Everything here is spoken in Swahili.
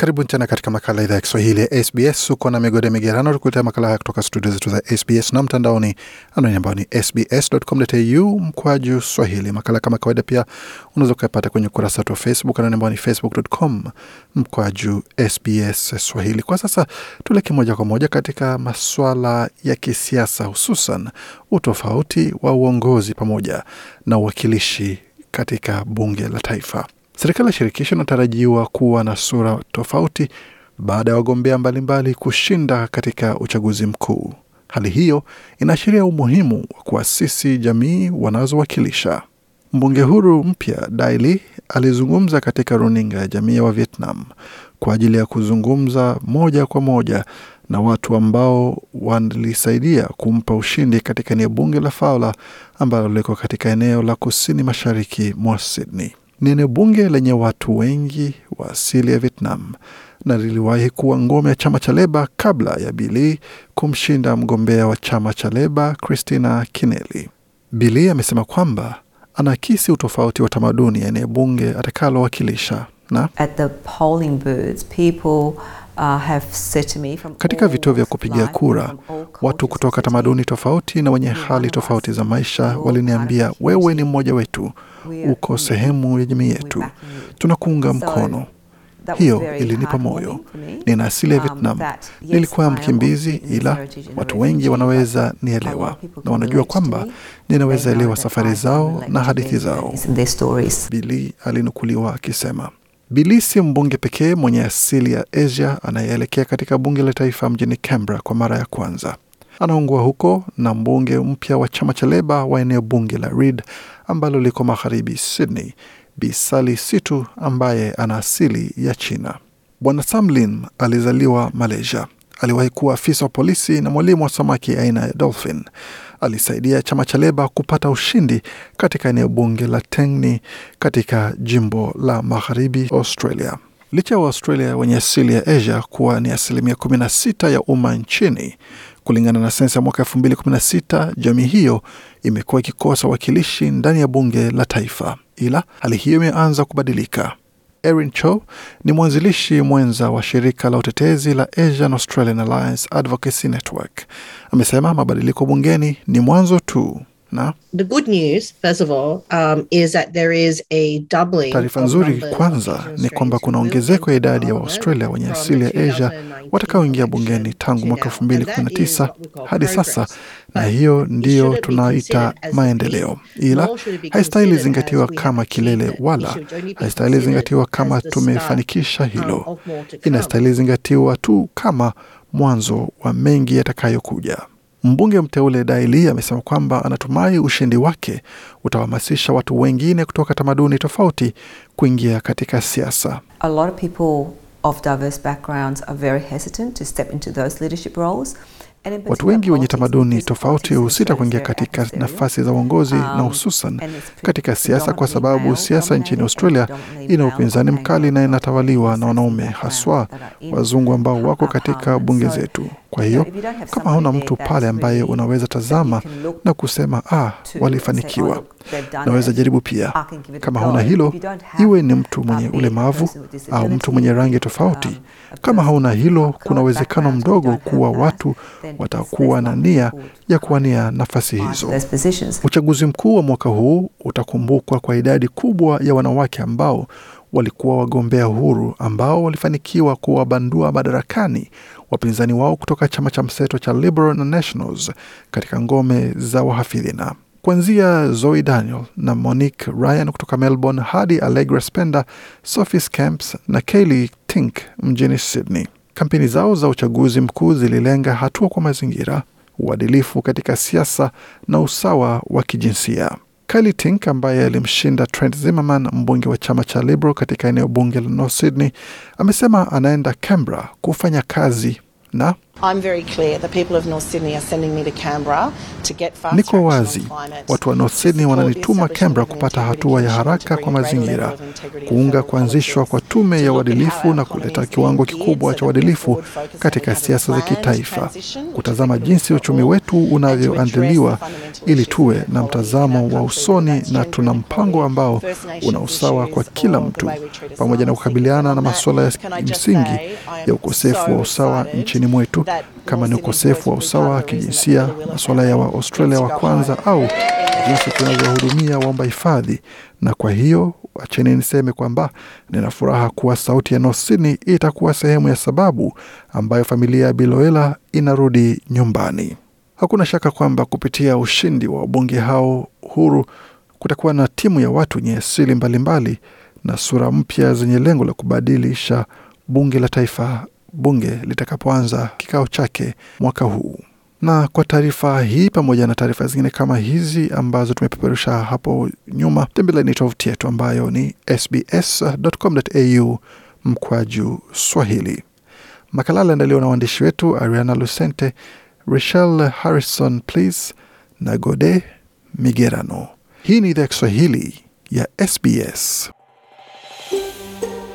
Karibu tena katika makala idhaa ya Kiswahili ya SBS. Uko na migode migerano tukuletea makala haya kutoka studio zetu za SBS na mtandaoni, anwani ambayo ni sbs.com.au mkwaju swahili. Makala kama kawaida pia unaweza ukapata kwenye ukurasa wetu wa Facebook, anwani ambayo ni facebook.com mkwaju SBS swahili. Kwa sasa tuelekee moja kwa moja katika maswala ya kisiasa, hususan utofauti wa uongozi pamoja na uwakilishi katika bunge la taifa. Serikali ya shirikisho inatarajiwa kuwa na sura tofauti baada ya wagombea mbalimbali kushinda katika uchaguzi mkuu. Hali hiyo inaashiria umuhimu wa kuasisi jamii wanazowakilisha. Mbunge huru mpya Daily alizungumza katika runinga ya jamii wa Vietnam kwa ajili ya kuzungumza moja kwa moja na watu ambao walisaidia kumpa ushindi katika eneo bunge la faula ambalo liko katika eneo la kusini mashariki mwa Sydney. Ni eneo bunge lenye watu wengi wa asili ya Vietnam na liliwahi kuwa ngome ya chama cha Leba kabla ya Bili kumshinda mgombea wa chama cha Leba Christina Kineli. Bili amesema kwamba anakisi utofauti wa tamaduni ya eneo bunge atakalowakilisha na Uh, katika vituo vya kupigia kura, watu kutoka tamaduni tofauti na wenye hali tofauti za maisha waliniambia, wewe ni mmoja wetu, uko sehemu ya jamii yetu, tunakuunga mkono. Hiyo ilinipa moyo. Nina asili ya Um, Vietnam. Nilikuwa mkimbizi, ila watu wengi wanaweza nielewa na wanajua kwamba ninaweza elewa safari zao na hadithi zao. Bili alinukuliwa akisema. Bili si mbunge pekee mwenye asili ya Asia anayeelekea katika bunge la taifa mjini Canberra kwa mara ya kwanza. Anaungua huko na mbunge mpya wa chama cha Leba wa eneo bunge la Reid ambalo liko magharibi Sydney, Bi Sally Situ ambaye ana asili ya China. Bwana Sam Lim alizaliwa Malaysia. Aliwahi kuwa afisa wa polisi na mwalimu wa samaki aina ya dolphin. Alisaidia chama cha Leba kupata ushindi katika eneo bunge la Tengni katika jimbo la magharibi Australia. Licha ya Waaustralia wenye asili ya Asia kuwa ni asilimia 16 ya umma nchini, kulingana na sensa mwaka 2016, jamii hiyo imekuwa ikikosa wakilishi ndani ya bunge la taifa, ila hali hiyo imeanza kubadilika. Erin Cho ni mwanzilishi mwenza wa shirika la utetezi la Asian Australian Alliance Advocacy Network. Amesema mabadiliko bungeni ni mwanzo tu na The good news, first of all, um, is that there is a doubling. taarifa nzuri kwanza ni kwamba kuna ongezeko ya idadi ya Waaustralia wenye asili ya Asia watakaoingia bungeni tangu mwaka now. And that is 2019 what we call hadi sasa, na hiyo ndiyo tunaita maendeleo, ila haistahili zingatiwa kama kilele wala haistahili zingatiwa kama tumefanikisha um, hilo. Inastahili zingatiwa tu kama mwanzo wa mengi yatakayokuja. Mbunge mteule Daili amesema kwamba anatumai ushindi wake utawahamasisha watu wengine kutoka tamaduni tofauti kuingia katika siasa. A lot of people of diverse backgrounds are very hesitant to step into those leadership roles. Watu wengi wenye tamaduni tofauti husita kuingia katika nafasi za uongozi na Um, hususan katika siasa, kwa sababu siasa nchini Australia ina upinzani mkali na inatawaliwa na wanaume, haswa wazungu ambao wako katika bunge zetu. Kwa hiyo kama hauna mtu pale ambaye unaweza tazama na kusema ah, walifanikiwa, "Oh, done naweza jaribu pia. Kama hauna hilo, iwe ni mtu mwenye ulemavu au mtu mwenye rangi um, tofauti. Kama hauna hilo, kuna uwezekano mdogo kuwa watu watakuwa na nia ya kuwania nafasi hizo. Uchaguzi mkuu wa mwaka huu utakumbukwa kwa idadi kubwa ya wanawake ambao walikuwa wagombea huru ambao walifanikiwa kuwabandua madarakani wapinzani wao kutoka chama cha mseto cha Liberal na Nationals katika ngome za wahafidhina. Kuanzia Zoe Daniel na Monique Ryan kutoka Melbourne hadi Allegra Spender, Sophie Scamps na Kaylee Tink mjini Sydney. Kampeni zao za uchaguzi mkuu zililenga hatua kwa mazingira, uadilifu katika siasa na usawa wa kijinsia. Kylie Tink ambaye alimshinda Trent Zimmerman, mbunge wa chama cha Liberal katika eneo bunge la North Sydney, amesema anaenda Canberra kufanya kazi na I'm very clear. The people of North Sydney are sending me to Canberra to get fast Niko wazi, watu wa North Sydney wananituma Canberra kupata hatua ya haraka kwa mazingira, kuunga kuanzishwa kwa tume ya uadilifu na kuleta kiwango kikubwa cha uadilifu katika siasa za kitaifa, kutazama jinsi uchumi wetu and unavyoandaliwa ili tuwe na mtazamo wa usoni na tuna mpango ambao una usawa kwa kila mtu pamoja na kukabiliana na masuala ya msingi ya ukosefu wa usawa nchini mwetu, kama ni ukosefu wa usawa wa kijinsia, masuala ya Waaustralia wa kwanza au jinsi tunavyowahudumia waomba hifadhi. Na kwa hiyo acheni niseme kwamba nina furaha kuwa sauti ya North Sydney itakuwa sehemu ya sababu ambayo familia ya Biloela inarudi nyumbani. Hakuna shaka kwamba kupitia ushindi wa wabunge hao huru kutakuwa na timu ya watu wenye asili mbalimbali na sura mpya zenye lengo la kubadilisha bunge la taifa bunge litakapoanza kikao chake mwaka huu. Na kwa taarifa hii pamoja na taarifa zingine kama hizi ambazo tumepeperusha hapo nyuma, tembeleni tovuti yetu ambayo ni sbs.com.au mkwaju Swahili. Makala aliandaliwa na waandishi wetu Ariana Lucente, Rachel Harrison Please na Gode Migerano. Hii ni idhaa ya Kiswahili ya SBS.